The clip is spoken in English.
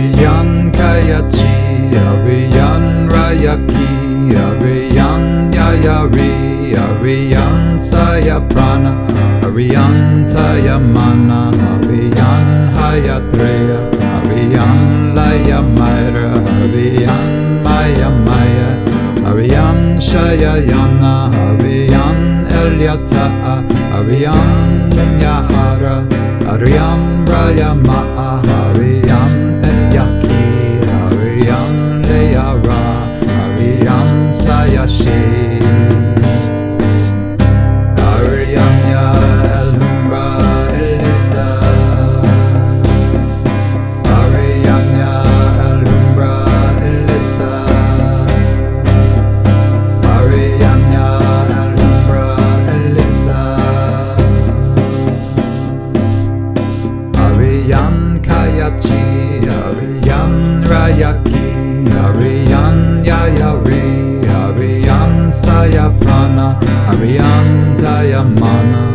Abhiyan Kayachi, Abhiyan Rayaki, Abhiyan Yayari, Abhiyan Saya Prana, Abhiyan Saya Mana, Abhiyan Hayatreya, Abhiyan Laya Mayra, Abhiyan Maya Maya, Shaya Shayayana, Abhiyan Elyata'a, Abhiyan Yahara, Abhiyan Rayama'a, Abhiyan Ariyan Yayari Ariyan Sayaprana Ariyan Dayamana Ariyan